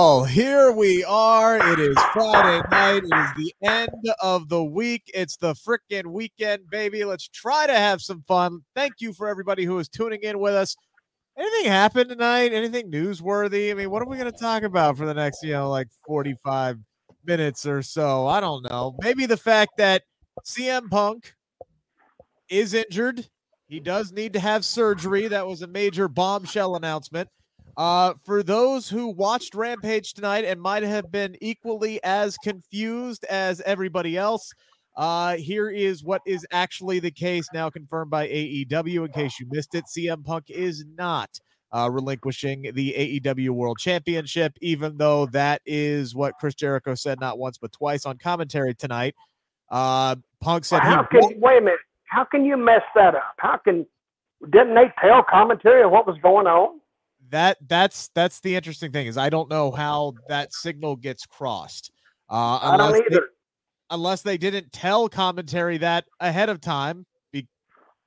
Well, here we are. It is Friday night. It is the end of the week. It's the freaking weekend, baby. Let's try to have some fun. Thank you for everybody who is tuning in with us. Anything happened tonight? Anything newsworthy? I mean, what are we going to talk about for the next, you know, like 45 minutes or so? I don't know. Maybe the fact that CM Punk is injured. He does need to have surgery. That was a major bombshell announcement. Uh, for those who watched Rampage tonight and might have been equally as confused as everybody else, uh, here is what is actually the case now confirmed by AEW. In case you missed it, CM Punk is not uh, relinquishing the AEW World Championship, even though that is what Chris Jericho said not once but twice on commentary tonight. Uh, Punk said, How he can, wait a minute. How can you mess that up? How can, didn't they tell commentary of what was going on? That that's that's the interesting thing is I don't know how that signal gets crossed. Uh, I don't unless they, either. unless they didn't tell commentary that ahead of time, be,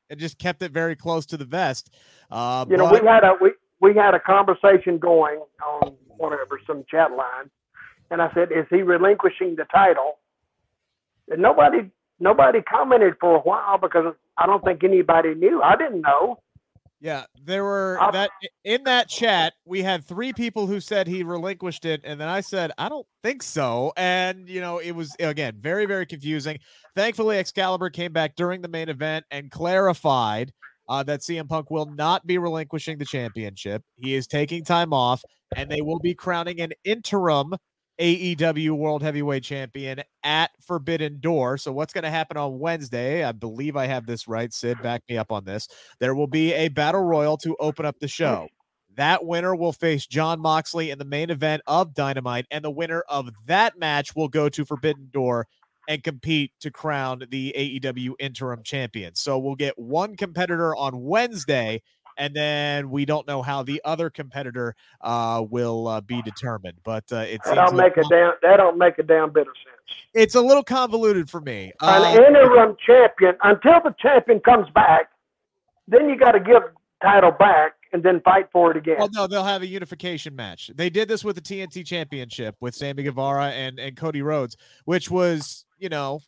and just kept it very close to the vest. Uh, You know, but- we had a we we had a conversation going on whatever some chat line, and I said, "Is he relinquishing the title?" And nobody nobody commented for a while because I don't think anybody knew. I didn't know. Yeah, there were I'll- that in that chat. We had three people who said he relinquished it, and then I said I don't think so. And you know, it was again very very confusing. Thankfully, Excalibur came back during the main event and clarified uh, that CM Punk will not be relinquishing the championship. He is taking time off, and they will be crowning an interim AEW World Heavyweight Champion at Forbidden Door. So, what's going to happen on Wednesday? I believe I have this right. Sid, back me up on this. There will be a battle royal to open up the show. That winner will face Jon Moxley in the main event of Dynamite, and the winner of that match will go to Forbidden Door and compete to crown the AEW interim champion. So we'll get one competitor on Wednesday, and then we don't know how the other competitor uh, will uh, be determined. But uh, it That don't make a damn that don't make a damn bit of sense. it's a little convoluted for me. An Uh, interim champion until the champion comes back, then you got to give title back and then fight for it again. Well, no, they'll have a unification match. They did this with the TNT Championship with Sammy Guevara and and Cody Rhodes, which was, you know,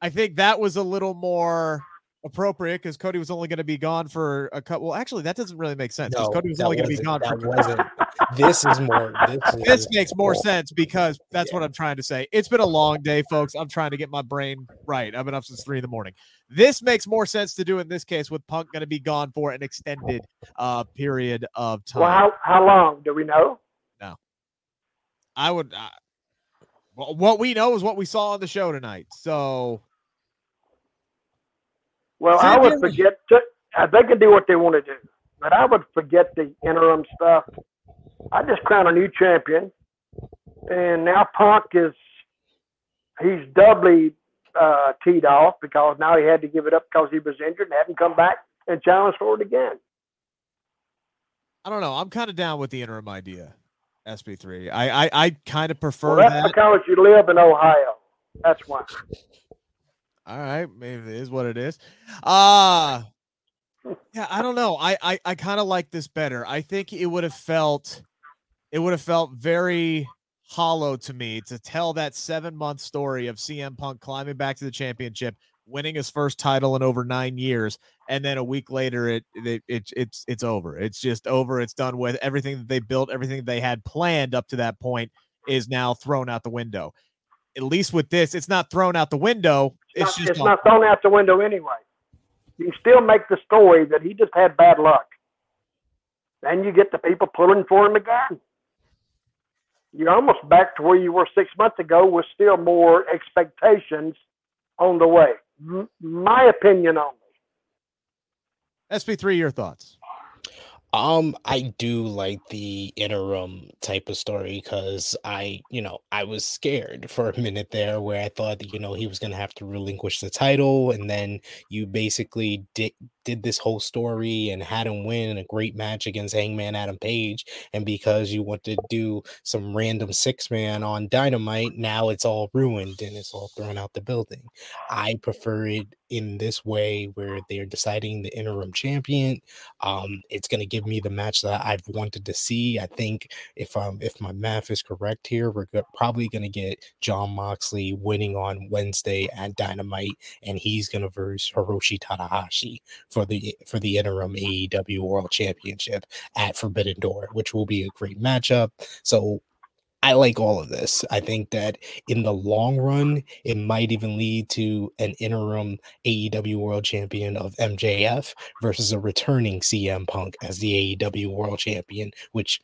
I think that was a little more appropriate because Cody was only going to be gone for a couple. Well, actually, that doesn't really make sense because No, Cody was only going to be gone for. wasn't. This is more. This, is, This makes more well, sense because that's what I'm trying to say. It's been a long day, folks. I'm trying to get my brain right. I've been up since three in the morning. This makes more sense to do in this case with Punk going to be gone for an extended uh period of time. well, how how long do we know? No, I would. Uh, well, what we know is what we saw on the show tonight. So Well, I would forget. To, uh, they can do what they want to do, but I would forget the interim stuff. I just crown a new champion, and now Punk is he's doubly uh, teed off because now he had to give it up because he was injured and hadn't come back and challenge for it again. I don't know. I'm kind of down with the interim idea. SP3. I I, I kind of prefer Well, that's that. because you live in Ohio. That's why. All right, maybe it is what it is. Uh yeah, I don't know. I I, I kind of like this better. I think it would have felt it would have felt very hollow to me to tell that seven month story of CM Punk climbing back to the championship, winning his first title in over nine years, and then a week later it it, it it's it's over. It's just over. It's done with. Everything that they built, everything they had planned up to that point is now thrown out the window at least with this, it's not thrown out the window. It's, It's, not, just it's not thrown out the window anyway. You can still make the story that he just had bad luck. Then you get the people pulling for him again. You're almost back to where you were six months ago with still more expectations on the way. M- my opinion only. SP3. Your thoughts? Um, I do like the interim type of story because I, you know, I was scared for a minute there where I thought that, you know, he was gonna have to relinquish the title, and then you basically did did this whole story and had him win a great match against Hangman Adam Page, and because you want to do some random six man on Dynamite, now it's all ruined and it's all thrown out the building. I prefer it in this way where they're deciding the interim champion um, it's going to give me the match that I've wanted to see. I think if um if my math is correct here, we're go- probably going to get Jon Moxley winning on Wednesday at Dynamite, and he's going to verse Hiroshi Tanahashi for the for the interim AEW World Championship at Forbidden Door, which will be a great matchup. So. I like all of this. I think that in the long run, it might even lead to an interim AEW World Champion of MJF versus a returning CM Punk as the AEW World Champion, which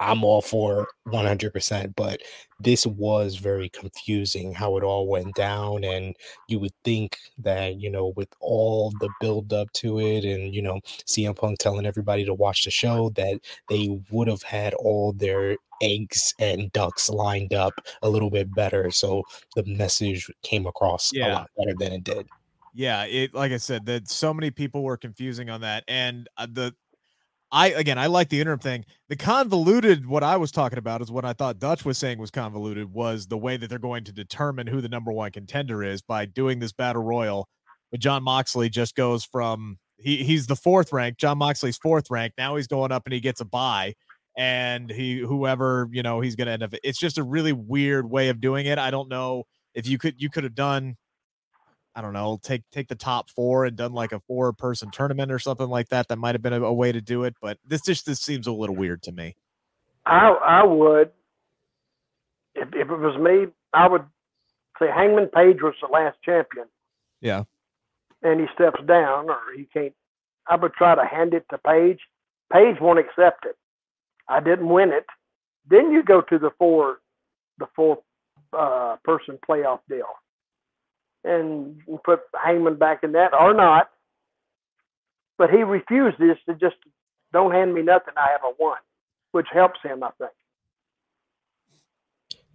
I'm all for 100%. But this was very confusing how it all went down. And you would think that, you know, with all the build up to it and, you know, CM Punk telling everybody to watch the show, that they would have had all their eggs and ducks lined up a little bit better. So the message came across a Yeah. lot better than it did. Yeah, it like I said, that so many people were confusing on that, and uh, the I again I like the interim thing. The convoluted what I was talking about is what I thought Dutch was saying was convoluted was the way that they're going to determine who the number one contender is by doing this battle royal. But Jon Moxley just goes from he he's the fourth rank. Jon Moxley's fourth rank. Now he's going up and he gets a bye. And he whoever you know he's gonna end up. It's just a really weird way of doing it. I don't know if you could you could have done I don't know, take take the top four and done like a four person tournament or something like that. That might have been a, a way to do it, but this just this seems a little weird to me. I I would if, if it was me, I would say Hangman Page was the last champion. Yeah. And he steps down or he can't I would try to hand it to Page. Page won't accept it. I didn't win it. Then you go to the four the four uh, person playoff deal. And put Hangman back in that or not. But he refuses to just don't hand me nothing, I have a one, which helps him, I think.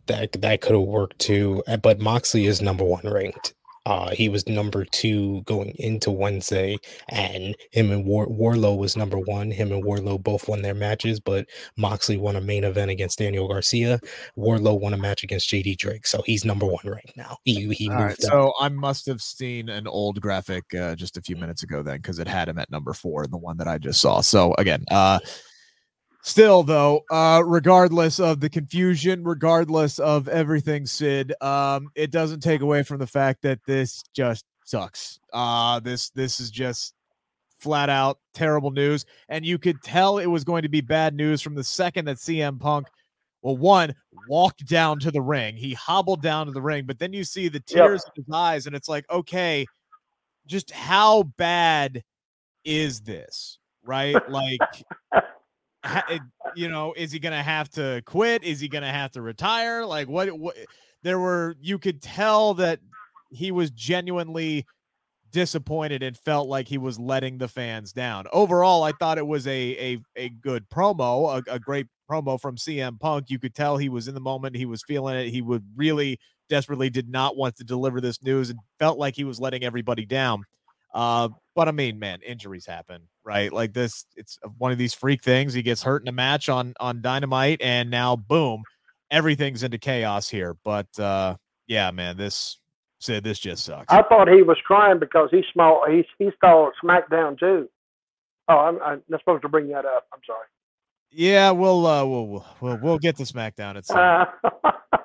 that that could have worked too. But Moxley is number one ranked. Uh, he was number two going into Wednesday, and him and War- Wardlow was number one. Him and Wardlow both won their matches, but Moxley won a main event against Daniel Garcia. Wardlow won a match against JD Drake, so he's number one right now. He he moved right, up. so I must have seen an old graphic uh, just a few minutes ago then because it had him at number four, the one that I just saw. So again, uh, still though, uh, regardless of the confusion, regardless of everything, Sid, um, it doesn't take away from the fact that this just sucks. Uh, this this is just flat out terrible news, and you could tell it was going to be bad news from the second that CM Punk well, one walked down to the ring. He hobbled down to the ring, but then you see the tears in his eyes, and it's like, okay, just how bad is this? Right? Like, you know, is he gonna have to quit? Is he gonna have to retire? Like, what? What? There were you could tell that he was genuinely disappointed and felt like he was letting the fans down. Overall, I thought it was a a, a good promo, a, a great promo from CM Punk. You could tell he was in the moment, he was feeling it. He would really desperately did not want to deliver this news and felt like he was letting everybody down. Uh, but I mean, man, injuries happen, right? Like this, it's one of these freak things. He gets hurt in a match on on Dynamite, and now boom, everything's into chaos here. But uh, yeah, man, this said this just sucks. I thought he was crying because he small he he saw SmackDown too. Oh, I'm, I'm not supposed to bring that up. I'm sorry. Yeah, we'll uh we'll we'll we'll, get to SmackDown at some. Uh,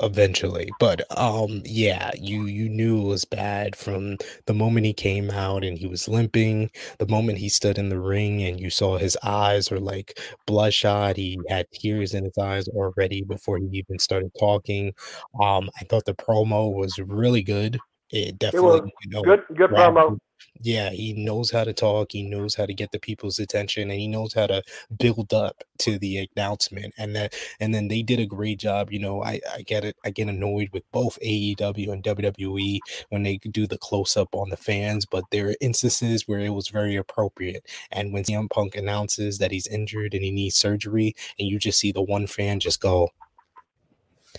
eventually but um yeah you you knew it was bad from the moment he came out and he was limping the moment he stood in the ring and you saw his eyes were like bloodshot he had tears in his eyes already before he even started talking. Um i thought the promo was really good. It definitely It was you know good, good promo. Yeah, he knows how to talk. He knows how to get the people's attention, and he knows how to build up to the announcement. And that, and then they did a great job. You know, I I get it. I get annoyed with both AEW and WWE when they do the close up on the fans, but there are instances where it was very appropriate. And when CM Punk announces that he's injured and he needs surgery, and you just see the one fan just go,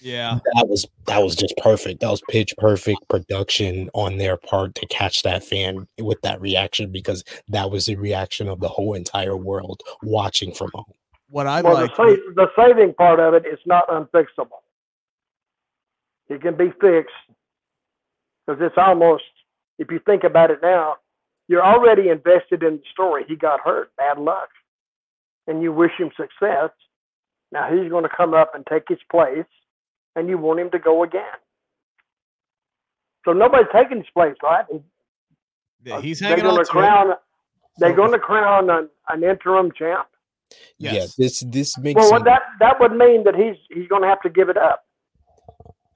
Yeah. that was that was just perfect. That was pitch perfect production on their part to catch that fan with that reaction because that was the reaction of the whole entire world watching from home. What I well, like. the, sa- the saving part of it is not unfixable. It can be fixed because it's almost, if you think about it now, you're already invested in the story. He got hurt, bad luck, and you wish him success. Now he's going to come up and take his place, and you want him to go again. So nobody's taking his place, right? Yeah, uh, he's they're hanging going on to to it. crown. They're So- going to crown an, an interim champ. Yeah, Yes. this this makes Well, some- that that would mean that he's he's going to have to give it up.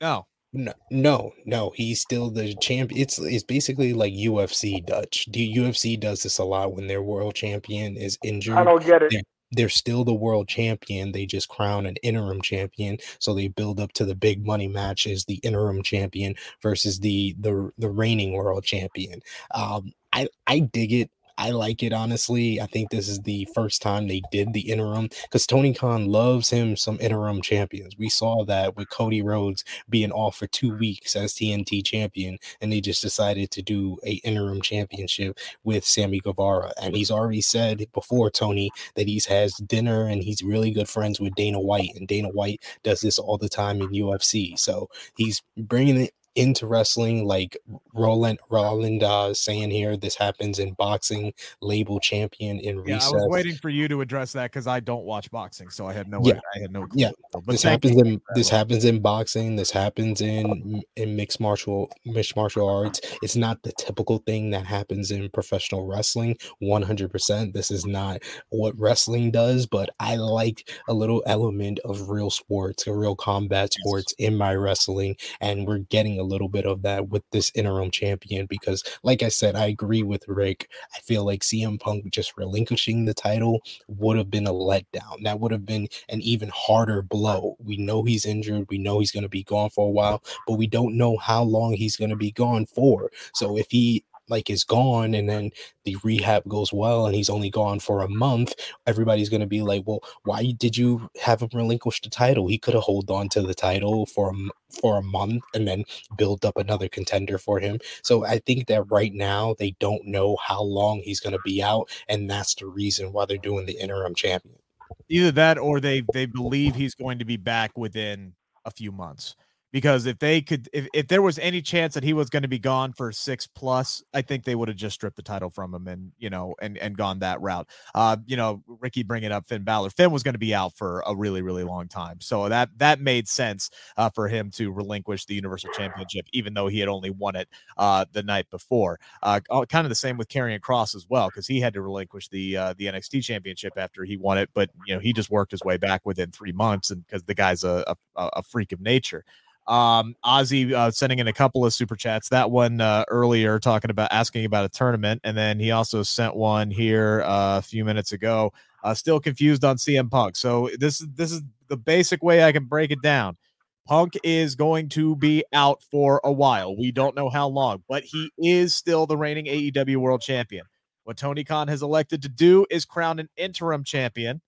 No. no, no, no, he's still the champ. It's it's basically like UFC Dutch. The UFC does this a lot when their world champion is injured. I don't get it. Yeah. They're still the world champion. They just crown an interim champion. So they build up to the big money match as the interim champion versus the the the reigning world champion. Um, I I dig it. I like it honestly. I think this is the first time they did the interim because Tony Khan loves him some interim champions. We saw that with Cody Rhodes being off for two weeks as TNT champion, and they just decided to do a interim championship with Sammy Guevara. And he's already said before Tony that he's has dinner and he's really good friends with Dana White, and Dana White does this all the time in UFC. So he's bringing it into wrestling like Roland Roland uh, saying here this happens in boxing label champion in Yeah, recess I was waiting for you to address that because I don't watch boxing, so I had no. Yeah. I had no. Clue. Yeah. But this happens you. in this happens in boxing this happens in in mixed martial mixed martial arts it's not the typical thing that happens in professional wrestling 100% this is not what wrestling does but i like a little element of real sports a real combat sports in my wrestling and we're getting a little bit of that with this interim champion because like i said i agree with rick i feel like cm punk just relinquishing the title would have been a letdown that would have been an even harder blow. We know he's injured. We know he's going to be gone for a while, but we don't know how long he's going to be gone for. So if he like is gone and then the rehab goes well and he's only gone for a month everybody's going to be like well why did you have him relinquish the title? He could have hold on to the title for a, for a month and then build up another contender for him. So i think that right now they don't know how long he's going to be out and that's the reason why they're doing the interim champion. Either that, or they they believe he's going to be back within a few months. Because if they could, if, if there was any chance that he was going to be gone for six plus, I think they would have just stripped the title from him and you know and and gone that route. Uh, you know, Ricky bringing up Finn Balor. Finn was going to be out for a really really long time, so that that made sense uh, for him to relinquish the Universal Championship, even though he had only won it uh, the night before. Uh, oh, kind of the same with Karrion Kross as well, because he had to relinquish the uh, the NXT Championship after he won it, but you know he just worked his way back within three months, and because the guy's a, a a freak of nature. Um, Ozzy uh, sending in a couple of super chats. That one uh, earlier talking about asking about a tournament, and then he also sent one here uh, a few minutes ago. Uh, still confused on CM Punk. So this is this is the basic way I can break it down. Punk is going to be out for a while. We don't know how long, but he is still the reigning AEW World Champion. What Tony Khan has elected to do is crown an interim champion.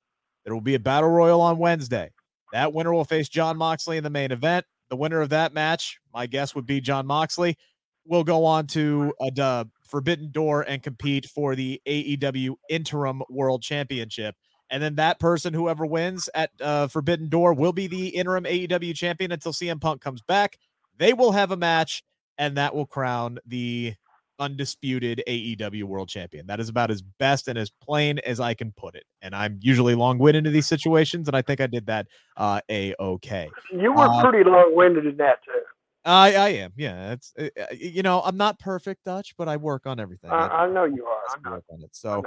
There will be a battle royal on Wednesday. That winner will face Jon Moxley in the main event. The winner of that match, my guess would be Jon Moxley, will go on to a dub Forbidden Door and compete for the AEW Interim World Championship. And then that person, whoever wins at uh, Forbidden Door, will be the interim AEW champion until CM Punk comes back. They will have a match, and that will crown the undisputed AEW world champion. That is about as best and as plain as I can put it. And I'm usually long winded in these situations, and I think I did that uh, a okay. You were Uh, pretty long winded in that too. I I am, yeah. It's uh, uh, you know I'm not perfect Dutch, but I work on everything. I, I know you are. I work on it. So.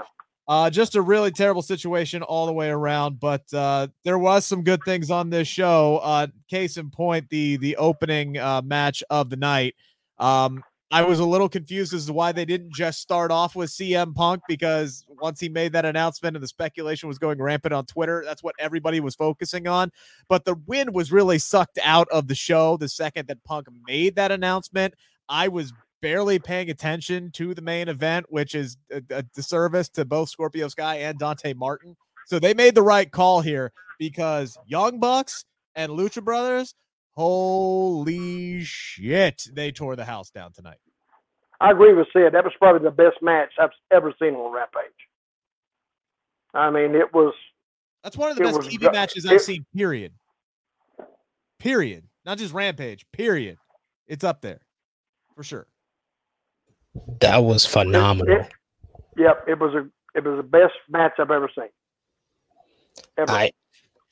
Uh, just a really terrible situation all the way around, but uh, there was some good things on this show. Uh, case in point, the the opening uh, match of the night. Um, I was a little confused as to why they didn't just start off with CM Punk because once he made that announcement and the speculation was going rampant on Twitter, that's what everybody was focusing on. But the wind was really sucked out of the show the second that Punk made that announcement. I was barely paying attention to the main event, which is a, a disservice to both Scorpio Sky and Dante Martin. So they made the right call here because Young Bucks and Lucha Brothers, holy shit, they tore the house down tonight. I agree with Sid. That was probably the best match I've ever seen on Rampage. I mean, it was. That's one of the best was TV go- matches I've it- seen, period. Period. Not just Rampage, period. It's up there for sure. That was phenomenal. It, yep, it was a it was the best match I've ever seen. Ever. I,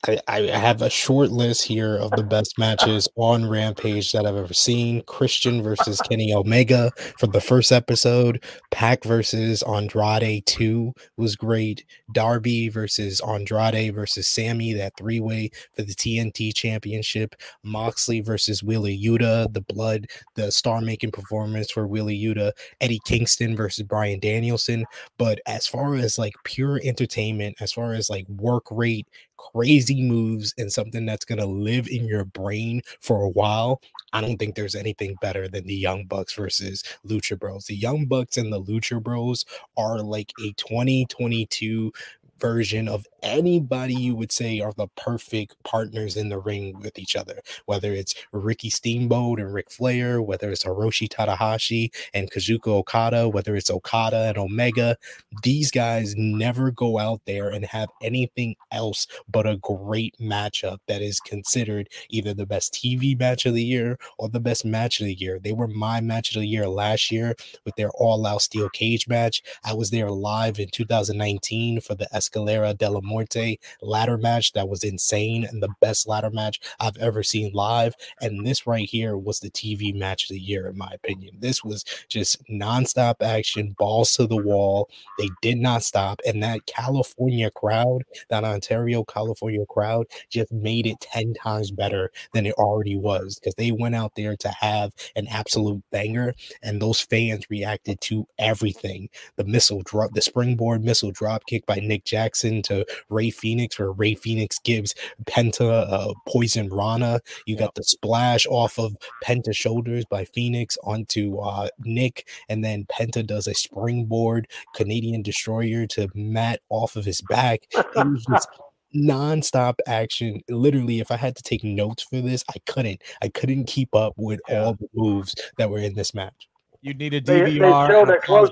I I have a short list here of the best matches on Rampage that I've ever seen. Christian versus Kenny Omega for the first episode. Pac versus Andrade 2 was great. Darby versus Andrade versus Sammy, that three-way for the TNT championship. Moxley versus Wheeler Yuta, the blood, the star-making performance for Wheeler Yuta. Eddie Kingston versus Bryan Danielson. But as far as like pure entertainment, as far as like work rate, crazy moves, and something that's gonna live in your brain for a while, I don't think there's anything better than the Young Bucks versus Lucha Bros. The Young Bucks and the Lucha Bros are like a 2022 version of anybody you would say are the perfect partners in the ring with each other, whether it's Ricky Steamboat and Ric Flair, whether it's Hiroshi Tanahashi and Kazuchika Okada, whether it's Okada and Omega. These guys never go out there and have anything else but a great matchup that is considered either the best TV match of the year or the best match of the year. They were my match of the year last year with their all out steel cage match. I was there live in 2019 for the Escalera de la Muerte ladder match that was insane and the best ladder match I've ever seen live. And this right here was the TV match of the year, in my opinion. This was just nonstop action, balls to the wall. They did not stop. And that California crowd, that Ontario, California crowd, just made it 10 times better than it already was because they went out there to have an absolute banger. And those fans reacted to everything the missile drop, the springboard missile drop kick by Nick Jackson to Rey Fenix, where Rey Fenix gives Penta uh, poison Rana. You got the splash off of Penta shoulders by Fenix onto uh, Nick, and then Penta does a springboard Canadian destroyer to Matt off of his back. It was just non-stop action literally if i had to take notes for this i couldn't i couldn't keep up with Yeah. all the moves that were in this match You'd need a They- they showed a close.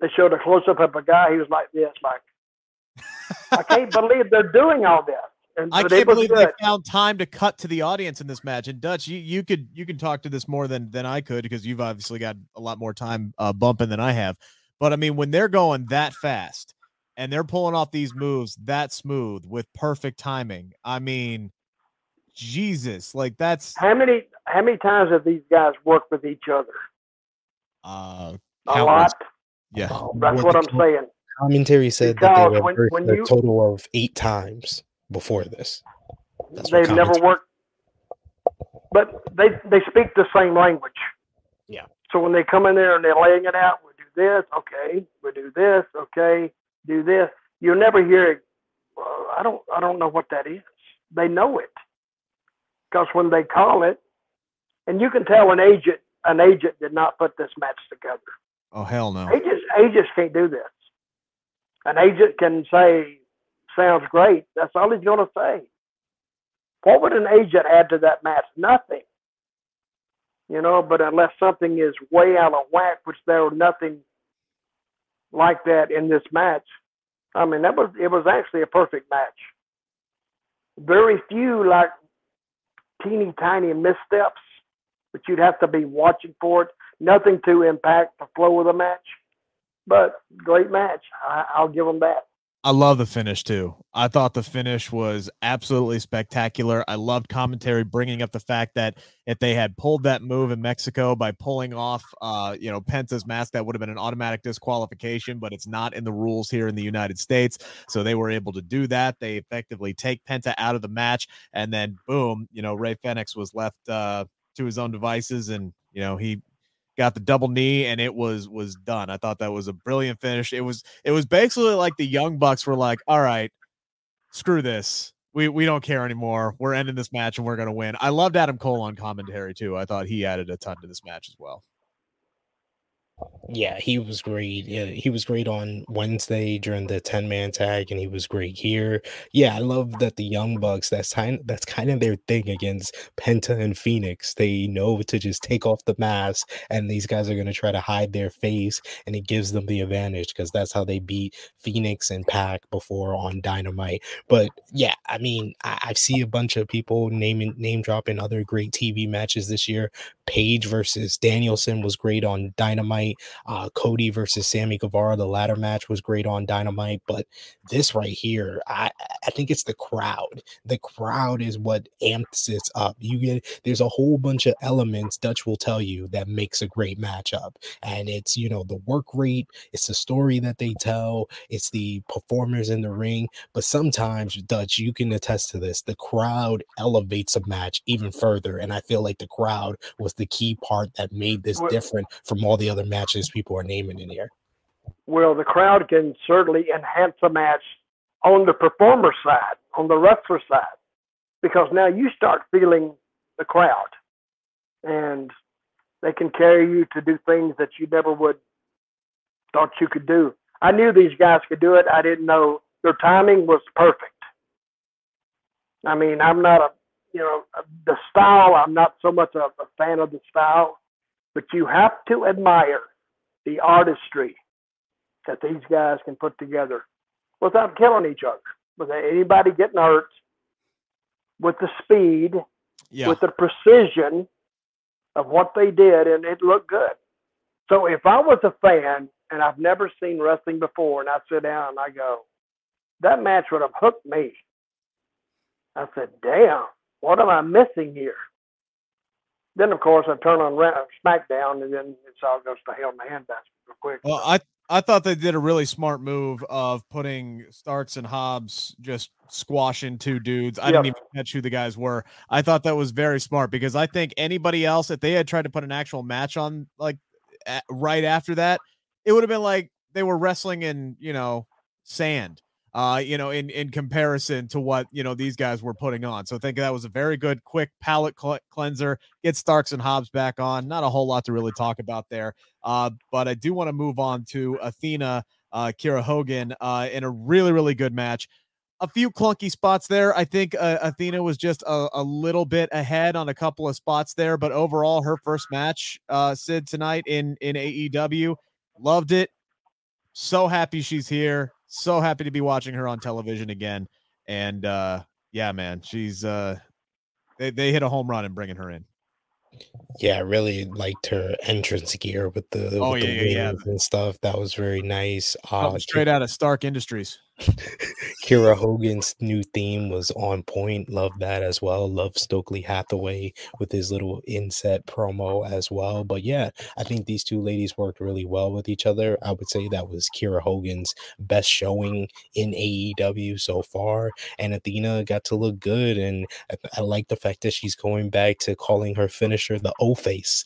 they showed a close up of a guy. He was like this, like I can't believe they're doing all this. And I can't believe good. they found time to cut to the audience in this match. And Dutch, you, you could you can talk to this more than than I could because you've obviously got a lot more time uh, bumping than I have. But I mean, when they're going that fast and they're pulling off these moves that smooth with perfect timing, I mean, Jesus, like that's How many how many times have these guys worked with each other? uh, A countless. lot. Yeah, Um, That's what I'm saying. Commentary said that they Because were when- versed when a total of eight times before this That's They've never worked, but they they speak the same language. Yeah. So when they come in there and they're laying it out, we do this, okay. We do this, okay. Do this. You'll never hear. Well, I don't. I don't know what that is. They know it because when they call it, and you can tell an agent an agent did not put this match together. oh hell no. Agents agents can't do this. An agent can say, "Sounds great." That's all he's going to say. What would an agent add to that match? Nothing. You know, but unless something is way out of whack, which there was nothing like that in this match. I mean, that was it was actually a perfect match. Very few like teeny tiny missteps. but you'd have to be watching for it. Nothing to impact the flow of the match, but great match. I, I'll give them that. I love the finish too. I thought the finish was absolutely spectacular. I loved commentary bringing up the fact that if they had pulled that move in Mexico by pulling off, uh, you know, Penta's mask, that would have been an automatic disqualification, but it's not in the rules here in the United States. So they were able to do that. They effectively take Penta out of the match, and then boom, you know, Rey Fenix was left uh, to his own devices, and you know he got the double knee and it was was done. I thought that was a brilliant finish. It was it was basically like the young bucks were like, "All right, screw this. We we don't care anymore. We're ending this match and we're going to win." I loved Adam Cole on commentary too. I thought he added a ton to this match as well. Yeah, he was great. Yeah, he was great on Wednesday during the 10 man tag, and he was great here. Yeah, I love that the Young Bucks, that's kind that's kind of their thing against Penta and Fenix. They know to just take off the mask, and these guys are gonna try to hide their face, and it gives them the advantage because that's how they beat Fenix and Pac before on Dynamite. But yeah, I mean, I, I see a bunch of people naming name dropping other great TV matches this year. Page versus Danielson was great on Dynamite. Uh, Cody versus Sammy Guevara, the latter match was great on Dynamite, but this right here, I I think it's the crowd. The crowd is what amps this up. You get there's a whole bunch of elements Dutch will tell you that makes a great matchup, and it's you know the work rate, it's the story that they tell, it's the performers in the ring, but sometimes Dutch, you can attest to this. The crowd elevates a match even further, and I feel like the crowd was the key part that made this different from all the other matches people are naming in here. Well, the crowd can certainly enhance a match on the performer side, on the wrestler side, because now you start feeling the crowd, and they can carry you to do things that you never would thought you could do. I knew these guys could do it. I didn't know their timing was perfect. I mean, I'm not a you know the style. I'm not so much a, a fan of the style, but you have to admire the artistry that these guys can put together without killing each other, without anybody getting hurt, with the speed, yeah. with the precision of what they did, and it looked good. So if I was a fan and I've never seen wrestling before, and I sit down and I go, that match would have hooked me. I said, damn, what am I missing here? Then, of course, I turn on SmackDown, and then it all goes to hell in the handbasket real quick. Well, I I thought they did a really smart move of putting Starks and Hobbs just squashing two dudes. I yep. didn't even catch who the guys were. I thought that was very smart because I think anybody else, if they had tried to put an actual match on like right after that, it would have been like they were wrestling in you know sand uh, you know, in in comparison to what you know these guys were putting on. So I think that was a very good, quick palate cl- cleanser. Get Starks and Hobbs back on. Not a whole lot to really talk about there, uh, but I do want to move on to Athena, uh, Kiera Hogan, uh, in a really really good match. A few clunky spots there. I think uh, Athena was just a, a, little bit ahead on a couple of spots there, but overall, her first match, uh, Sid tonight in in AEW, loved it. So happy she's here so happy to be watching her on television again. And uh, yeah, man, she's uh, they they hit a home run in bringing her in. Yeah, I really liked her entrance gear with the, oh, with yeah, the yeah, and stuff. That was very nice. Uh, straight out of Stark Industries. Kiera Hogan's new theme was on point. Love that as well. Love Stokely Hathaway with his little inset promo as well. But yeah, I think these two ladies worked really well with each other. I would say that was Kiera Hogan's best showing in AEW so far. And Athena got to look good. And I, I like the fact that she's going back to calling her finisher the O face,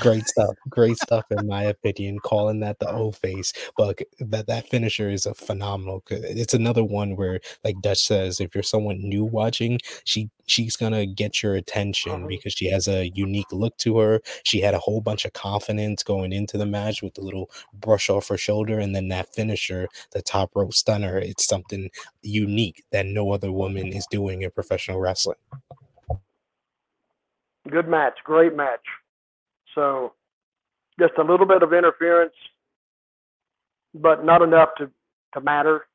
great stuff great stuff in my opinion calling that the o face but that that finisher is a phenomenal it's another one where like dutch says if you're someone new watching she she's gonna get your attention uh-huh. because she has a unique look to her. She had a whole bunch of confidence going into the match with the little brush off her shoulder and then that finisher the top rope stunner it's something unique that no other woman is doing in professional wrestling. Good match great match so just a little bit of interference, but not enough to, to matter.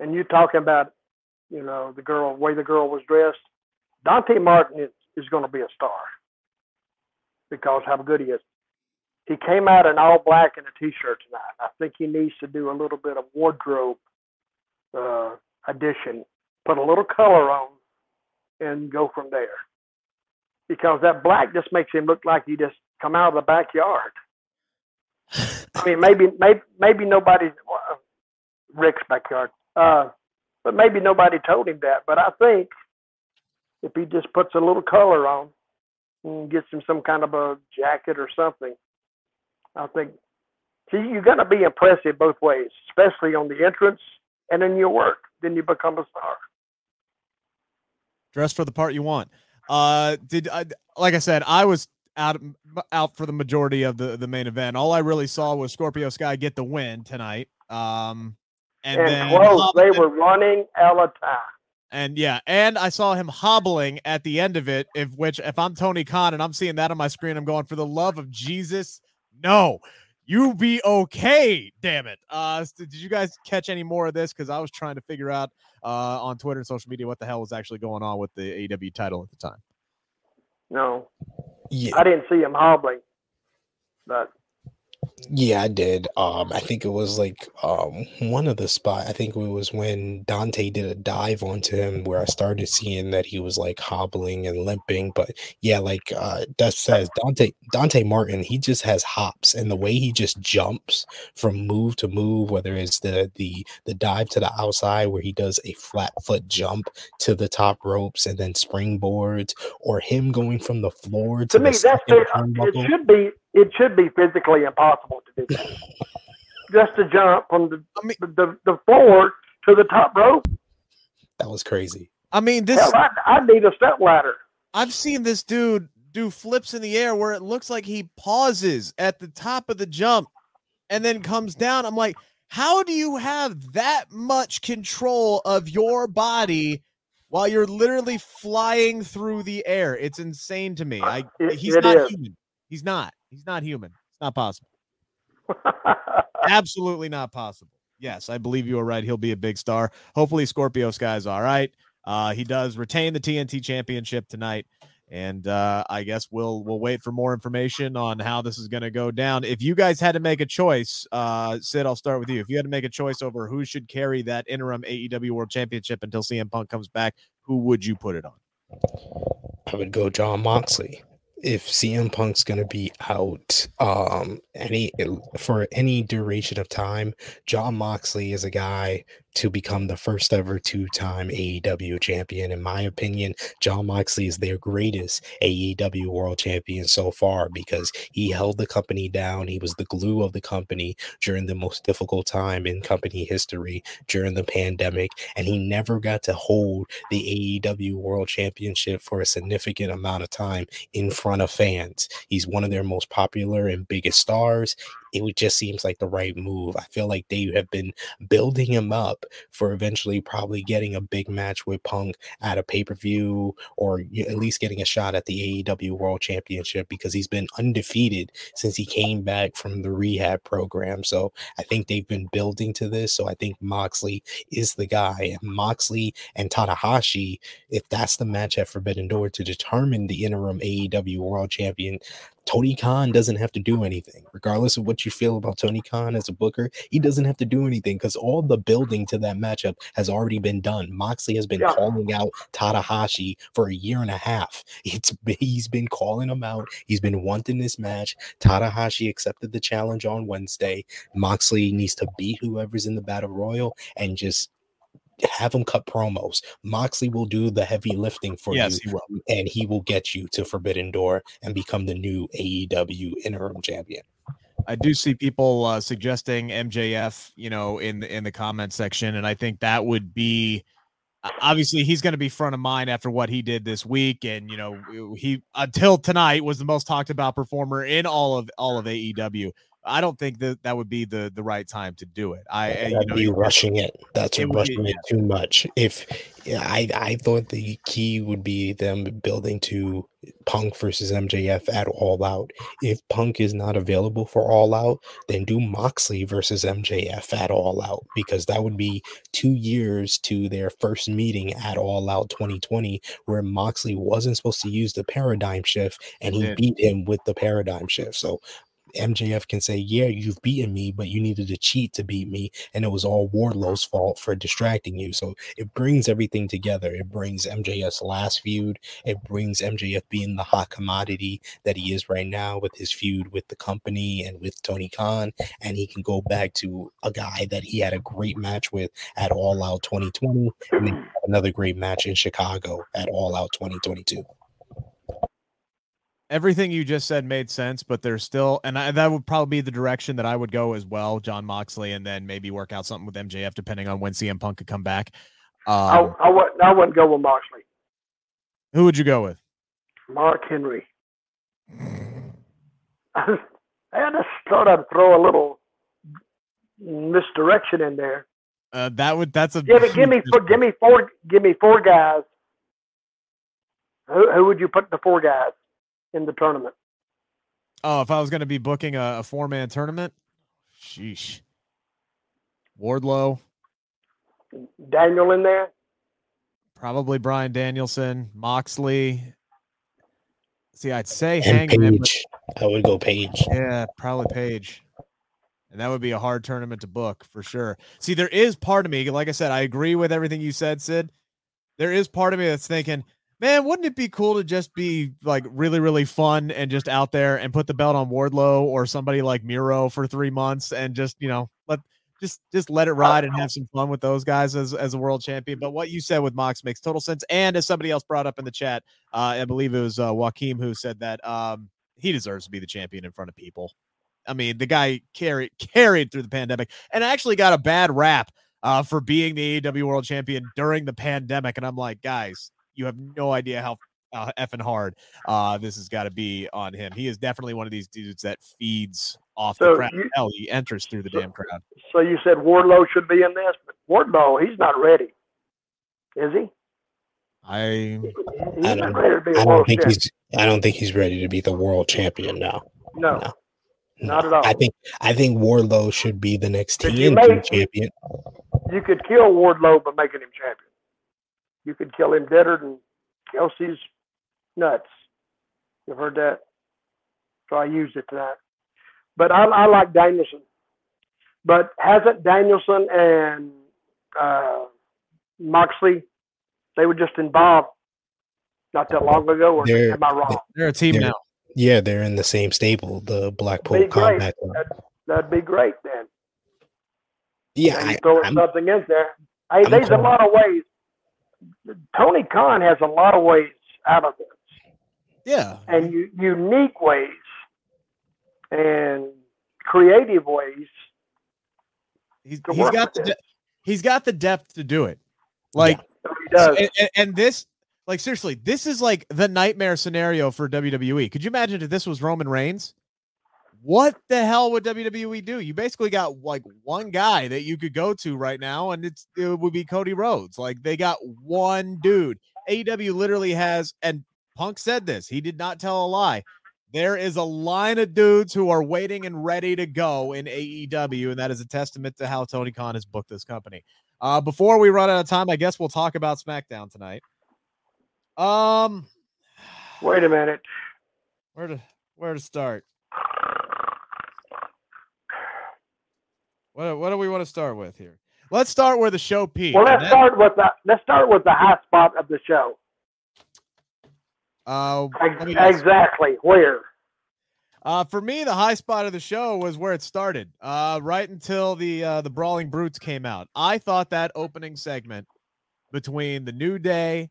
And you talking about, you know, the girl, way the girl was dressed. Dante Martin is, is going to be a star. because how good he is. He came out in all black and a t-shirt tonight. I think he needs to do a little bit of wardrobe uh, addition, put a little color on, and go from there. Because that black just makes him look like he just come out of the backyard. I mean, maybe, maybe, maybe nobody, uh, Rick's backyard, uh, but maybe nobody told him that. But I think if he just puts a little color on and gets him some kind of a jacket or something, I think. See, you're going to be impressive both ways, especially on the entrance and in your work. Then you become a star. Dress for the part you want. Uh, did I? Like I said, I was out out for the majority of the the main event. All I really saw was Scorpio Sky get the win tonight. Um, and, And then close, they were running out of time. and yeah, and I saw him hobbling at the end of it. If which, if I'm Tony Khan and I'm seeing that on my screen, I'm going for the love of Jesus. No, you be okay. Damn it. Uh, did you guys catch any more of this? Because I was trying to figure out uh on Twitter and social media what the hell was actually going on with the aw title at the time. No, Yeah, I didn't see him hobbling, but yeah, I did. Um, I think it was like um one of the spot. I think it was when Dante did a dive onto him where I started seeing that he was like hobbling and limping. But yeah, like uh Dutch says, Dante Dante Martin, he just has hops, and the way he just jumps from move to move, whether it's the the the dive to the outside where he does a flat foot jump to the top ropes and then springboards, or him going from the floor to, to the me, that's. It should be it should be physically impossible to do that. Just to jump from the, I mean- the the floor to the top rope. That was crazy. I mean, this Hell, I, I need a step ladder. I've seen this dude do flips in the air where it looks like he pauses at the top of the jump and then comes down. I'm like, how do you have that much control of your body while you're literally flying through the air? It's insane to me. I It- he's it not is. human. He's not. He's not human. It's not possible. Absolutely not possible. Yes, I believe you are right. He'll be a big star. Hopefully, Scorpio Sky's all right. Uh, he does retain the TNT Championship tonight, and uh, I guess we'll we'll wait for more information on how this is going to go down. If you guys had to make a choice, uh, Sid, I'll start with you. If you had to make a choice over who should carry that interim AEW World Championship until CM Punk comes back, who would you put it on? I would go Jon Moxley. If CM Punk's gonna be out um any for any duration of time, Jon Moxley is a guy to become the first ever two-time AEW champion. In my opinion, Jon Moxley is their greatest AEW world champion so far because he held the company down. He was the glue of the company during the most difficult time in company history during the pandemic, and he never got to hold the AEW World Championship for a significant amount of time in front of fans. He's one of their most popular and biggest stars. It just seems like the right move. I feel like they have been building him up for eventually probably getting a big match with Punk at a pay-per-view or at least getting a shot at the AEW World Championship because he's been undefeated since he came back from the rehab program. So I think they've been building to this. So I think Moxley is the guy. Moxley and Tanahashi, if that's the match at Forbidden Door to determine the interim AEW World Champion, Tony Khan doesn't have to do anything. Regardless of what you feel about Tony Khan as a booker, he doesn't have to do anything because all the building to that matchup has already been done. Moxley has been Yeah. calling out Tanahashi for a year and a half. It's he's been calling him out. He's been wanting this match. Tanahashi accepted the challenge on Wednesday. Moxley needs to beat whoever's in the battle royal and just have him cut promos. Moxley will do the heavy lifting for yes, you he and he will get you to Forbidden Door and become the new AEW interim champion. I do see people uh, suggesting MJF, you know, in the in the comment section, and I think that would be obviously he's going to be front of mind after what he did this week, and you know, he until tonight was the most talked about performer in all of all of AEW. I don't think that that would be the the right time to do it. I eh, That'd you know be rushing it. That's It would rushing it too much. If I I thought the key would be them building to Punk versus MJF at All Out. If Punk is not available for All Out, then do Moxley versus MJF at All Out because that would be two years to their first meeting at All Out 2020, where Moxley wasn't supposed to use the paradigm shift and he Did. beat him with the paradigm shift. So MJF can say, Yeah, you've beaten me, but you needed to cheat to beat me. And it was all Wardlow's fault for distracting you. So it brings everything together. It brings MJF's last feud. It brings MJF being the hot commodity that he is right now with his feud with the company and with Tony Khan. And he can go back to a guy that he had a great match with at All Out 2020. And then hmm. another great match in Chicago at All Out 2022. Everything you just said made sense, but there's still, and I, that would probably be the direction that I would go as well, Jon Moxley, and then maybe work out something with MJF depending on when CM Punk could come back. I, Um, I, wouldn't, I wouldn't go with Moxley. who would you go with? Mark Henry. I to start to throw a little misdirection in there. Uh, that would that's a Give me, give me, four, give me four, give me four guys. Who, who would you put the four guys in the tournament? Oh, if I was going to be booking a, a four man tournament, sheesh. Wardlow, Daniel in there. probably Bryan Danielson, Moxley. See, I'd say And Hangman, but Page. I would go Page. yeah, probably Page. And that would be a hard tournament to book for sure. See, there is part of me, like I said, I agree with everything you said, Sid. There is part of me that's thinking, man, wouldn't it be cool to just be like really, really fun and just out there and put the belt on Wardlow or somebody like Miro for three months and just, you know, let just just let it ride and have some fun with those guys as as a world champion. But what you said with Mox makes total sense. And as somebody else brought up in the chat, uh, I believe it was uh, Joaquim who said that um, he deserves to be the champion in front of people. I mean, the guy carried carried through the pandemic and actually got a bad rap uh, for being the AEW World Champion during the pandemic. And I'm like, guys, you have no idea how uh, effing hard uh, this has got to be on him. He is definitely one of these dudes that feeds off the So crowd. you- Hell, he enters through the so- damn crowd. So you said Wardlow should be in this, but Wardlow, he's not ready, is he? I He's I don't- ready to be a I don't think champion. he's I don't think he's ready to be the world champion now. No, no. Not at all. I think I think Wardlow should be the next TNT champion. you could kill Wardlow by making him champion. You could kill him deader than Kelsey's nuts. You've heard that? So I used it tonight. But I, I like Danielson. But hasn't Danielson and uh, Moxley, they were just involved not that long ago, or They're- am I wrong? they're a team They're- now. Yeah, they're in the same stable, the Blackpool Be great. Combat Club. That, that'd be great then. Yeah, and I, you throw I'm- something in there. Hey, I'm there's a lot of ways. Tony Khan has a lot of ways out of this, Yeah. and u- unique ways, and creative ways. He's, he's got the de- he's got the depth to do it. Like So he does. and, and- and this like seriously this is like the nightmare scenario for wwe could you imagine if this was roman reigns what the hell would wwe do you basically got like one guy that you could go to right now and it's it would be cody rhodes like they got one dude aew literally has and punk said this he did not tell a lie there is a line of dudes who are waiting and ready to go in aew and that is a testament to how tony khan has booked this company uh, before we run out of time, I guess we'll talk about SmackDown tonight. Um, Wait a minute. where to where to start? What what do we want to start with here? Let's start where the show peaked. Well, let's that- start with the let's start with the high spot of the show. Uh, Ex- let me guess. exactly where? Uh, for me, the high spot of the show was where it started. Uh, right until the uh, the Brawling Brutes came out. I thought that opening segment between the New Day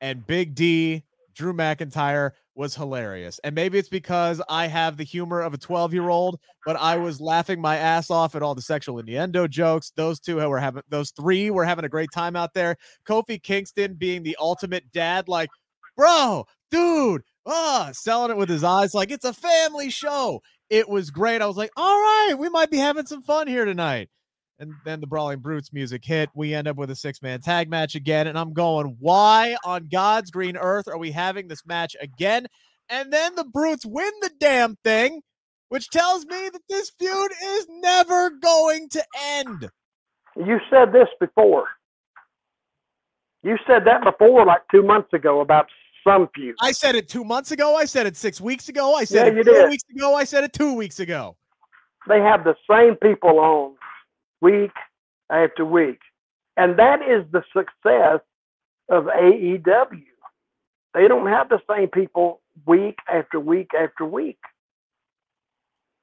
and Big D, Drew McIntyre, was hilarious. And maybe it's because I have the humor of a 12 year old, but I was laughing my ass off at all the sexual innuendo jokes. Those two were having, those three were having a great time out there. Kofi Kingston being the ultimate dad, like, bro, dude, ah, selling it with his eyes like it's a family show. It was great. I was like, all right, we might be having some fun here tonight. And then the Brawling Brutes music hit. We end up with a six man tag match again. And I'm going, why on God's green earth are we having this match again? And then the Brutes win the damn thing, which tells me that this feud is never going to end. You said this before. You said that before, like two months ago, about some feud. I said it two months ago. I said it six weeks ago. I said Yeah, it two did. weeks ago. I said it two weeks ago. They have the same people on week after week. And that is the success of AEW. They don't have the same people week after week after week.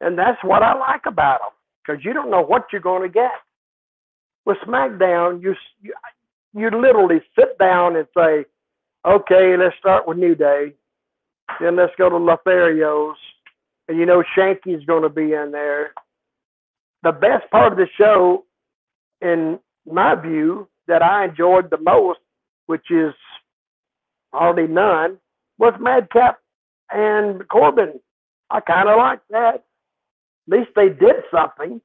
And that's what I like about them because you don't know what you're going to get. With SmackDown, you, you you literally sit down and say, okay, let's start with New Day. Then let's go to Lotharios. And you know Shanky's going to be in there. The best part of the show, in my view, that I enjoyed the most, which is hardly none, was Madcap and Corbin. I kind of like that. At least they did something.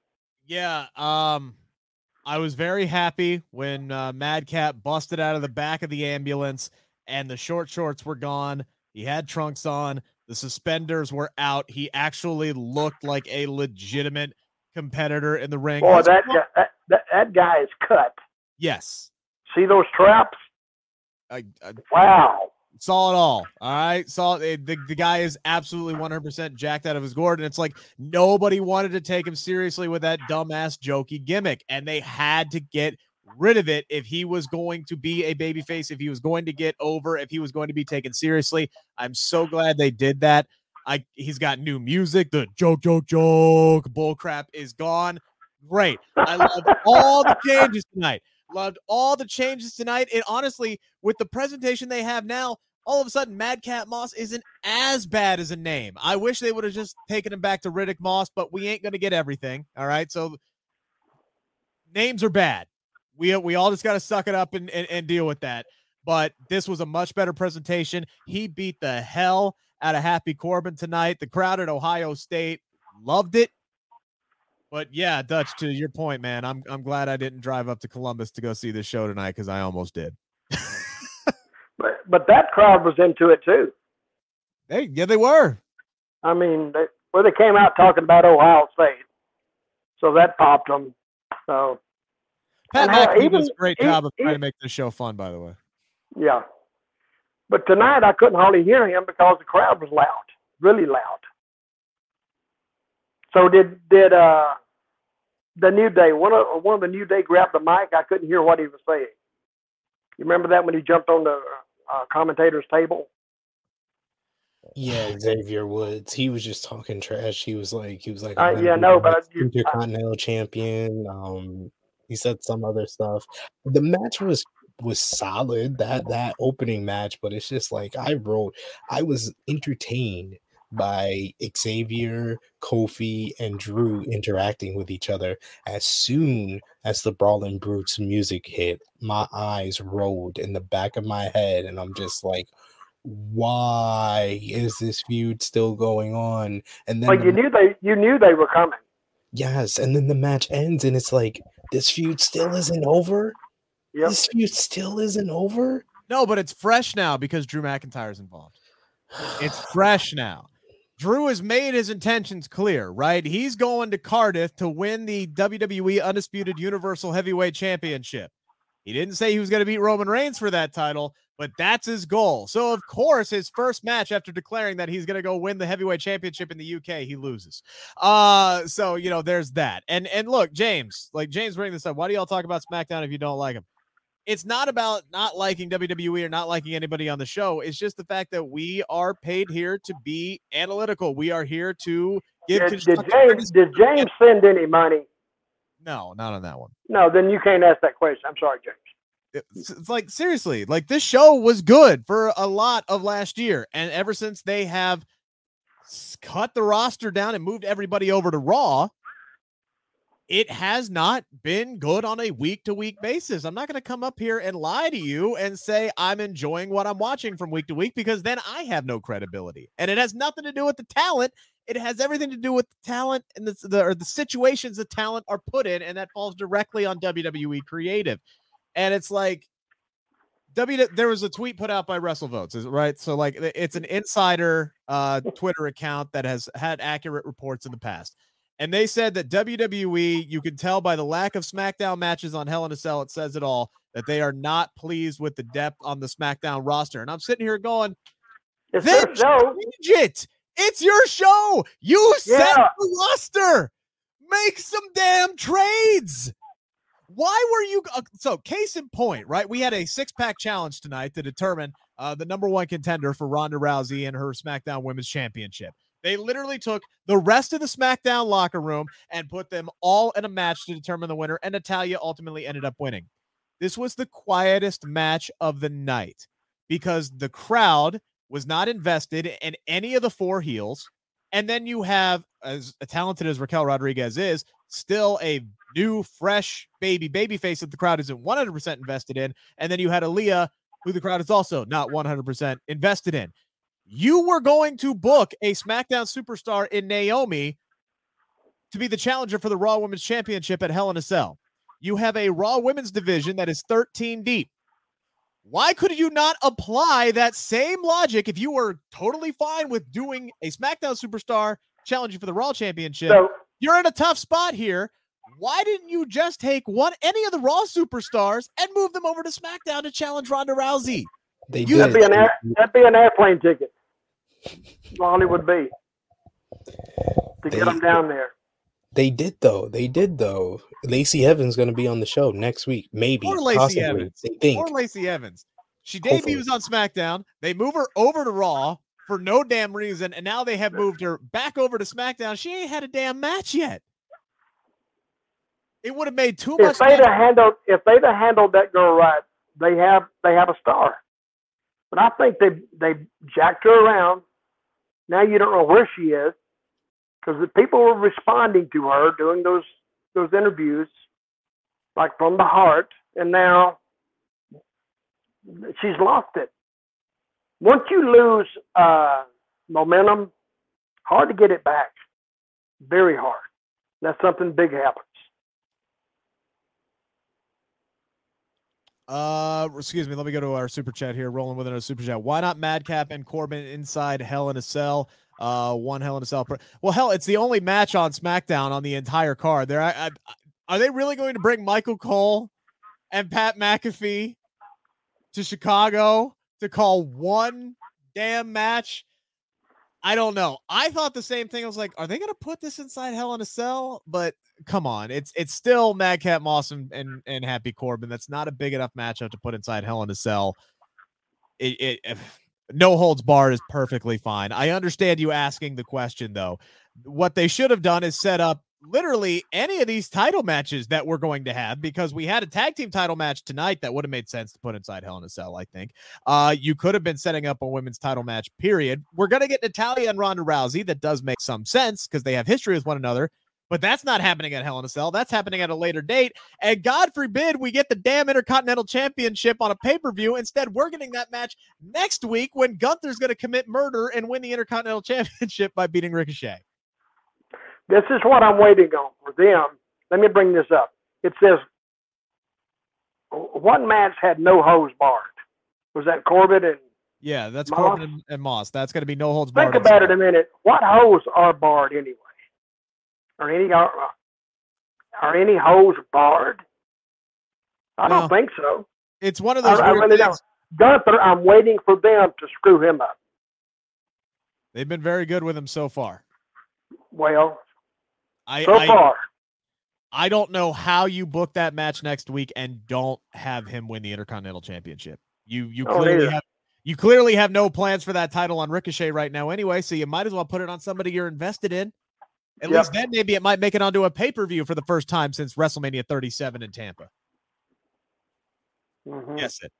Yeah. Um, I was very happy when uh, Madcap busted out of the back of the ambulance and the short shorts were gone. He had trunks on. The suspenders were out. He actually looked like a legitimate competitor in the ring. Boy, He's- that, guy- that, that, that guy is cut. yes. See those traps? I, I Wow. saw it all. All right. Saw it. The, the guy is absolutely 100% jacked out of his gourd. And it's like nobody wanted to take him seriously with that dumbass jokey gimmick. And they had to get rid of it if he was going to be a babyface, if he was going to get over, if he was going to be taken seriously. I'm so glad they did that. I he's got new music. The joke, joke, joke bullcrap is gone. Great. I love all the changes tonight. Loved all the changes tonight. And honestly, with the presentation they have now, all of a sudden Madcap Moss isn't as bad as a name. I wish they would have just taken him back to Riddick Moss, but we ain't gonna get everything. All right. So names are bad. We we all just gotta suck it up and, and, and deal with that. But this was a much better presentation. He beat the hell out of Happy Corbin tonight. The crowd at Ohio State loved it. But yeah, Dutch, to your point, man, I'm I'm glad I didn't drive up to Columbus to go see this show tonight because I almost did. But, but that crowd was into it too. Hey, yeah, they were. I mean, they, well, they came out talking about Ohio State. So that popped them. So, Pat And how McAfee even- does a great job of trying to make this show fun, by the way. yeah. But tonight I couldn't hardly hear him because the crowd was loud, really loud. So did did uh the New Day one of one of the New Day grabbed the mic? I couldn't hear what he was saying. You remember that when he jumped on the uh, commentator's table? Yeah, Xavier Woods. He was just talking trash. He was like, he was like, Uh, yeah, no, but you- I- intercontinental champion. Um, he said some other stuff. The match was was solid. That that opening match, but it's just like I wrote. I was entertained by Xavier, Kofi, and Drew interacting with each other. As soon as the Brawling Brutes music hit, my eyes rolled in the back of my head, and I'm just like, why is this feud still going on? And then the you knew they you knew they were coming. Yes, and then the match ends, and it's like this feud still isn't over. Yep. This feud still isn't over. No, but it's fresh now because Drew McIntyre's involved. It's fresh now. Drew has made his intentions clear, right? He's going to Cardiff to win the WWE Undisputed Universal Heavyweight Championship. He didn't say he was going to beat Roman Reigns for that title, but that's his goal. So, of course, his first match after declaring that he's going to go win the heavyweight championship in the UK, he loses. Uh, so you know, there's that. And and look, James, like James bring this up. Why do y'all talk about SmackDown if you don't like him? It's not about not liking WWE or not liking anybody on the show. It's just the fact that we are paid here to be analytical. We are here to give. Did, did James did James send any money? No, not on that one. No, then you can't ask that question. I'm sorry, James. It's, it's like seriously, like this show was good for a lot of last year, and ever since they have cut the roster down and moved everybody over to Raw, it has not been good on a week to week basis. I'm not going to come up here and lie to you and say I'm enjoying what I'm watching from week to week because then I have no credibility. And it has nothing to do with the talent. It has everything to do with the talent and the, the or the situations the talent are put in, and that falls directly on WWE creative. And it's like W there was a tweet put out by WrestleVotes, is right? So like it's an insider uh Twitter account that has had accurate reports in the past. And they said that WWE, you can tell by the lack of SmackDown matches on Hell in a Cell, it says it all, that they are not pleased with the depth on the SmackDown roster. And I'm sitting here going, It's then their show. change it. It's your show. You set the roster. Make some damn trades. Why were you uh, so? Case in point, right? We had a six pack challenge tonight to determine uh, the number one contender for Ronda Rousey and her SmackDown Women's Championship. They literally took the rest of the SmackDown locker room and put them all in a match to determine the winner, and Natalya ultimately ended up winning. This was the quietest match of the night because the crowd was not invested in any of the four heels. And then you have, as talented as Raquel Rodriguez is, still a new, fresh baby baby face that the crowd isn't 100% invested in. And then you had Aliyah, who the crowd is also not 100% invested in. You were going to book a SmackDown superstar in Naomi to be the challenger for the Raw Women's Championship at Hell in a Cell. You have a Raw Women's division that is 13 deep. Why could you not apply that same logic if you were totally fine with doing a SmackDown superstar challenging for the Raw Championship? So You're in a tough spot here. Why didn't you just take one any of the Raw superstars and move them over to SmackDown to challenge Ronda Rousey? They You- that'd be an air, that'd be an airplane ticket. All it would be to They- get them down there. They did though. They did though. Lacey Evans going to be on the show next week, maybe. Poor Lacey possibly. Evans. They think. Or Lacey Evans. She Hopefully. debuts on SmackDown. They move her over to Raw for no damn reason, and now they have moved her back over to SmackDown. She ain't had a damn match yet. It would have made too much. If they'd sense. have handled if they'd have handled that girl right, they have they have a star. But I think they they jacked her around. Now you don't know where she is because the people were responding to her doing those those interviews like from the heart, and now she's lost it. Once you lose uh, momentum, hard to get it back. Very hard. That's something big happens. Uh, excuse me. Let me go to our super chat here. Rolling with another super chat. Why not Madcap and Corbin inside Hell in a Cell? Uh, one Hell in a Cell. Well, hell, it's the only match on SmackDown on the entire card. There, I, I, are they really going to bring Michael Cole and Pat McAfee to Chicago to call one damn match? I don't know. I thought the same thing. I was like, are they going to put this inside Hell in a Cell? But come on, it's it's still Madcap Moss and, and and Happy Corbin. That's not a big enough matchup to put inside Hell in a Cell. It, it eh, if- no holds barred is perfectly fine. I understand you asking the question though. What they should have done is set up literally any of these title matches that we're going to have because we had a tag team title match tonight that would have made sense to put inside Hell in a Cell. I think uh, you could have been setting up a women's title match. Period. We're gonna get Natalya and Ronda Rousey. That does make some sense because they have history with one another. But that's not happening at Hell in a Cell. That's happening at a later date. And God forbid we get the damn Intercontinental Championship on a pay per view. Instead, we're getting that match next week when Gunther's going to commit murder and win the Intercontinental Championship by beating Ricochet. This is what I'm waiting on for them. Let me bring this up. It says one match had no hose barred. Was that Corbett? And Yeah, that's Moss? Corbin and, and Moss. That's going to be no holds think barred. Think about it a minute. What hose are barred anyway? Are any are, are any hose barred? I don't think so. It's one of those I weird really things. don't. Gunther, I'm waiting for them to screw him up. They've been very good with him so far. Well, I, so I far, I don't know how you book that match next week and don't have him win the Intercontinental Championship. You you Don't clearly either. have you clearly have no plans for that title on Ricochet right now anyway, so you might as well put it on somebody you're invested in. At Yep. least then maybe it might make it onto a pay-per-view for the first time since WrestleMania 37 in Tampa. Mhm. Yes, it.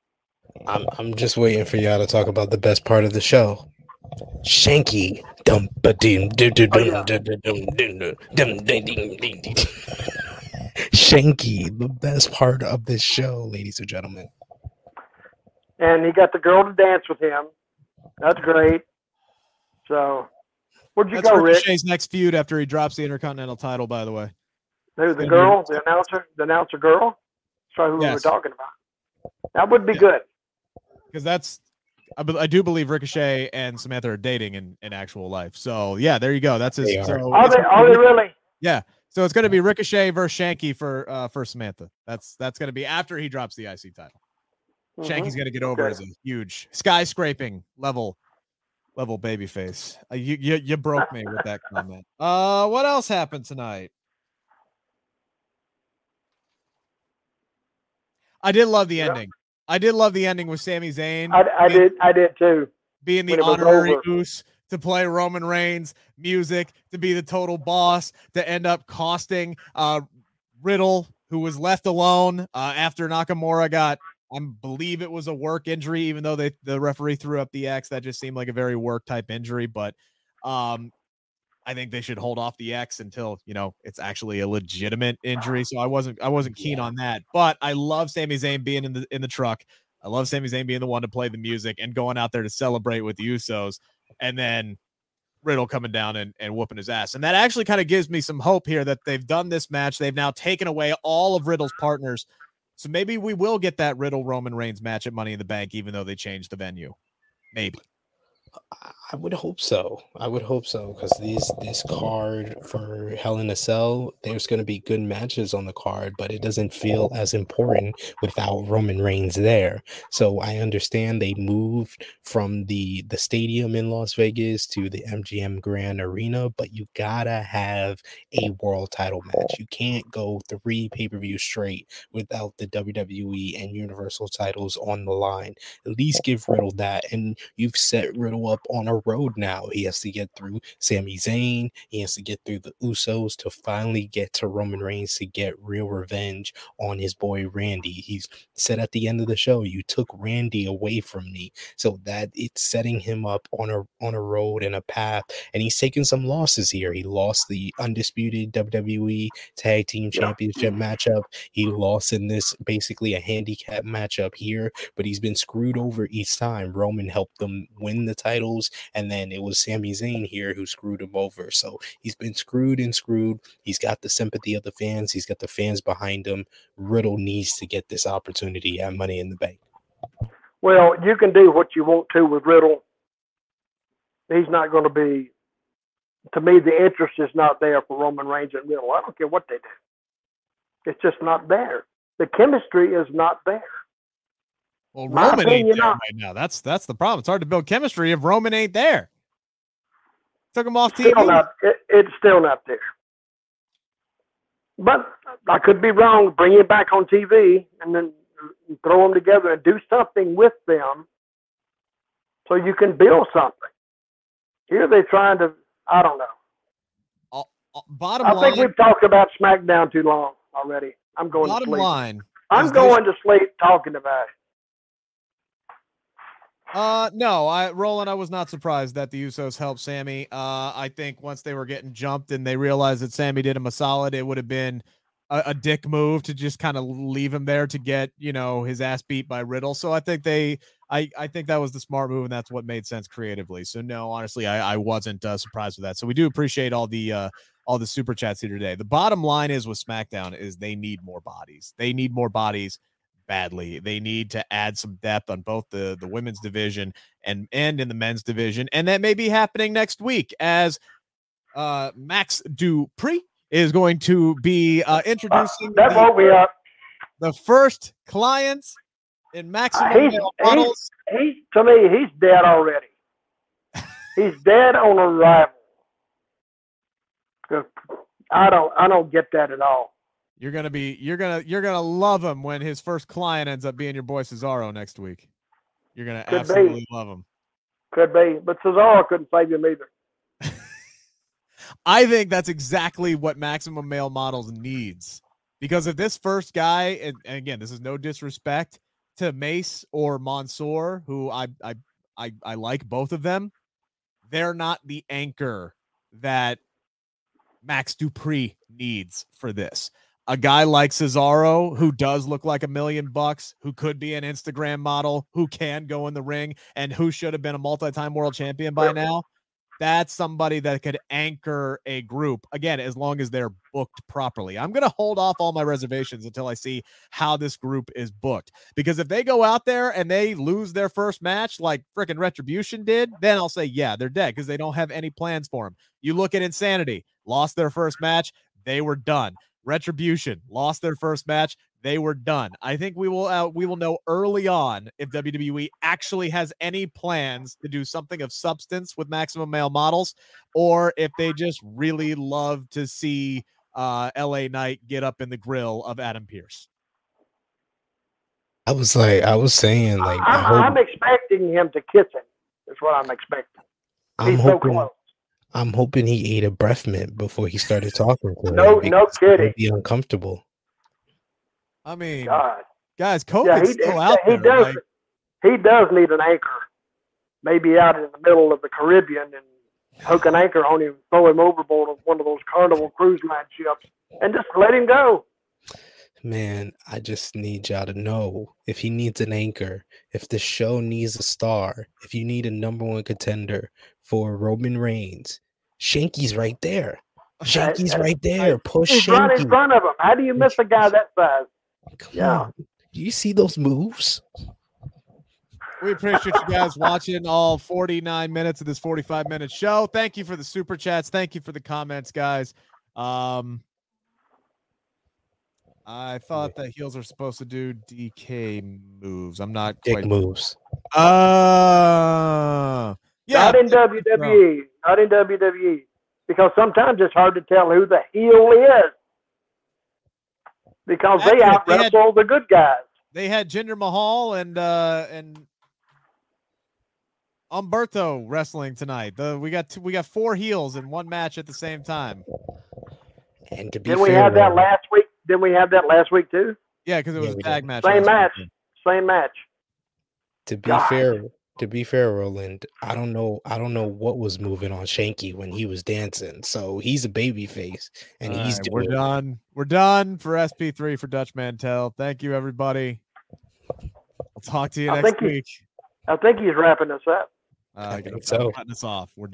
I'm I'm just waiting for y'all to talk about the best part of the show. Shanky. Dum ba dum dum dum Oh, dum dum dum dum dum dum dum dum dum dum. Shanky, the best part of this show, ladies and gentlemen. and he got the girl to dance with him. That's great. So Where'd you That's go, Rick? Ricochet's next feud after he drops the Intercontinental title. By the way, Who, the girl, the announcer, the announcer girl. Sorry, who we Yes. were talking about. That would be Yeah. good. because that's I, be- I do believe Ricochet and Samantha are dating in, in actual life. So yeah, there you go. That's his. They are. So Are they? Are they really? Yeah. So it's going to be Ricochet versus Shanky for uh for Samantha. That's that's going to be after he drops the IC title. Mhm. Shanky's going to get over Okay. as a huge skyscraping level level baby face. Uh, you, you you broke me with that comment. Uh, what else happened tonight? I did love the Yeah. ending. I did love the ending with Sami Zayn I, I did. I did too. being the when it was honorary goose to play Roman Reigns music, to be the total boss, to end up costing uh Riddle, who was left alone uh, after Nakamura got, I believe it was a work injury, even though they the referee threw up the X. That just seemed like a very work type injury, but um I think they should hold off the X until you know it's actually a legitimate injury. Ah, so I wasn't I wasn't keen Yeah. on that. But I love Sami Zayn being in the in the truck. I love Sami Zayn being the one to play the music and going out there to celebrate with the Usos, and then Riddle coming down and, and whooping his ass. And that actually kind of gives me some hope here that they've done this match. They've now taken away all of Riddle's partners. So maybe we will get that Riddle Roman Reigns match at Money in the Bank, even though they changed the venue. Maybe. I- would hope so. I would hope so because these this card for Hell in a Cell, there's going to be good matches on the card, but it doesn't feel as important without Roman Reigns there. So I understand they moved from the the stadium in Las Vegas to the MGM Grand Arena, but you gotta have a world title match. You can't go three pay per view straight without the WWE and Universal titles on the line. At least give Riddle that, and you've set Riddle up on a road now. He has to get through Sami Zayn. He has to get through the Usos to finally get to Roman Reigns to get real revenge on his boy Randy. He's said at the end of the show, "You took Randy away from me," so that it's setting him up on a on a road and a path. And he's taken some losses here. He lost the undisputed WWE Tag Team. Championship matchup. He lost in this basically a handicap matchup here, but he's been screwed over each time. Roman helped them win the titles, and then it was Sami Zayn here who screwed him over. So he's been screwed and screwed. He's got the sympathy of the fans, he's got the fans behind him. Riddle needs to get this opportunity at Money in the Bank. Well, you can do what you want to with Riddle. He's not going to be. To me, the interest is not there for Roman Reigns and Riddle. I don't care what they do. It's just not there. The chemistry is not there. Well, My Roman ain't there not- right now. That's that's the problem. It's hard to build chemistry if Roman ain't there. Took him off Still TV. not. It, it's still not there. But I could be wrong. Bring him back on TV and then throw them together and do something with them, so you can build something. Here they're trying to. I don't know. Uh, Bottom I line, think we've talked about SmackDown too long already. I'm going bottom to sleep. line. I'm going to sleep talking about it. Uh, no, I Roland, I was not surprised that the Usos helped Sami. Uh, I think once they were getting jumped and they realized that Sami did him a solid, it would have been a, a dick move to just kind of leave him there to get you know his ass beat by Riddle. So I think they, I I think that was the smart move and that's what made sense creatively. So no, honestly, I I wasn't uh, surprised with that. So we do appreciate all the uh all the super chats here today. The bottom line is with SmackDown is they need more bodies. They need more bodies badly. They need to add some depth on both the the women's division and and in the men's division, and that may be happening next week as uh Max Dupri is going to be uh, introducing That the, woke me up. the first clients in Maximum he's, Male he's, he's to me, he's dead already. he's dead on arrival. I don't, I don't get that at all. You're gonna be you're gonna you're gonna love him when his first client ends up being your boy Cesaro next week. You're gonna Could be. absolutely love him. Could be, but Cesaro couldn't save him either. I think that's exactly what Maximum Male Models needs. Because if this first guy, and, and again, this is no disrespect to Mace or Mansoor, who I I I, I like both of them, they're not the anchor that Max Dupri needs for this. A guy like Cesaro, who does look like a million bucks, who could be an Instagram model, who can go in the ring, and who should have been a multi-time world champion by now. that's somebody that could anchor a group again as long as they're booked properly. I'm going to hold off all my reservations until I see how this group is booked because if they go out there and they lose their first match like freaking Retribution did, then I'll say yeah, they're dead because they don't have any plans for them. You look at Insanity, lost their first match, they were done. Retribution lost their first match, they were done. I think we will uh, we will know early on if WWE actually has any plans to do something of substance with maximum male models, or if they just really love to see uh, LA Knight get up in the grill of Adam Pearce. I was like, I was saying, like, I I'm, hope, I'm expecting him to kiss him. That's what I'm expecting. I'm He's so hoping, close. I'm hoping he ate a breath mint before he started talking to her. No- no because it would kidding. Be uncomfortable. I mean, God. guys, Yeah, he, still he, out he there. does. like- he does need an anchor. Maybe out in the middle of the Caribbean and hook an anchor on him, throw him overboard of one of those Carnival cruise line ships, and just let him go. Man, I just need y'all to know if he needs an anchor, if the show needs a star, if you need a number one contender for Roman Reigns, Shanky's right there. Shanky's right there. Push He's right in front of him. How do you miss a guy that size? Come Yeah. on. Do you see those moves? We appreciate you guys watching all 49 minutes of this 45 minute show. Thank you for the super chats. Thank you for the comments, guys. Um, I thought that heels are supposed to do DK moves. I'm not Dick quite. moves. Uh, yeah, Not in WWE. Not in WWE. Because sometimes it's hard to tell who the heel is. Because they Accurate. out wrestle the good guys. they had Jinder Mahal and uh and Humberto wrestling tonight. The we got two, we got four heels in one match at the same time. And to be Didn't we fair, have that last week? Didn't we have that last week too? Yeah, because it Yeah, was a tag did. match. Same match. week. Same match. to be God. fair, to be fair, Roland, I don't know, I don't know what was moving on Shanky when he was dancing. So he's a baby face, and All he's right, we're done. We're done for SP3 for Dutch Mantell. Thank you, everybody. I'll talk to you I next think he- week. I think he's wrapping us up. Uh, I I'm think so. cutting us off. We're done.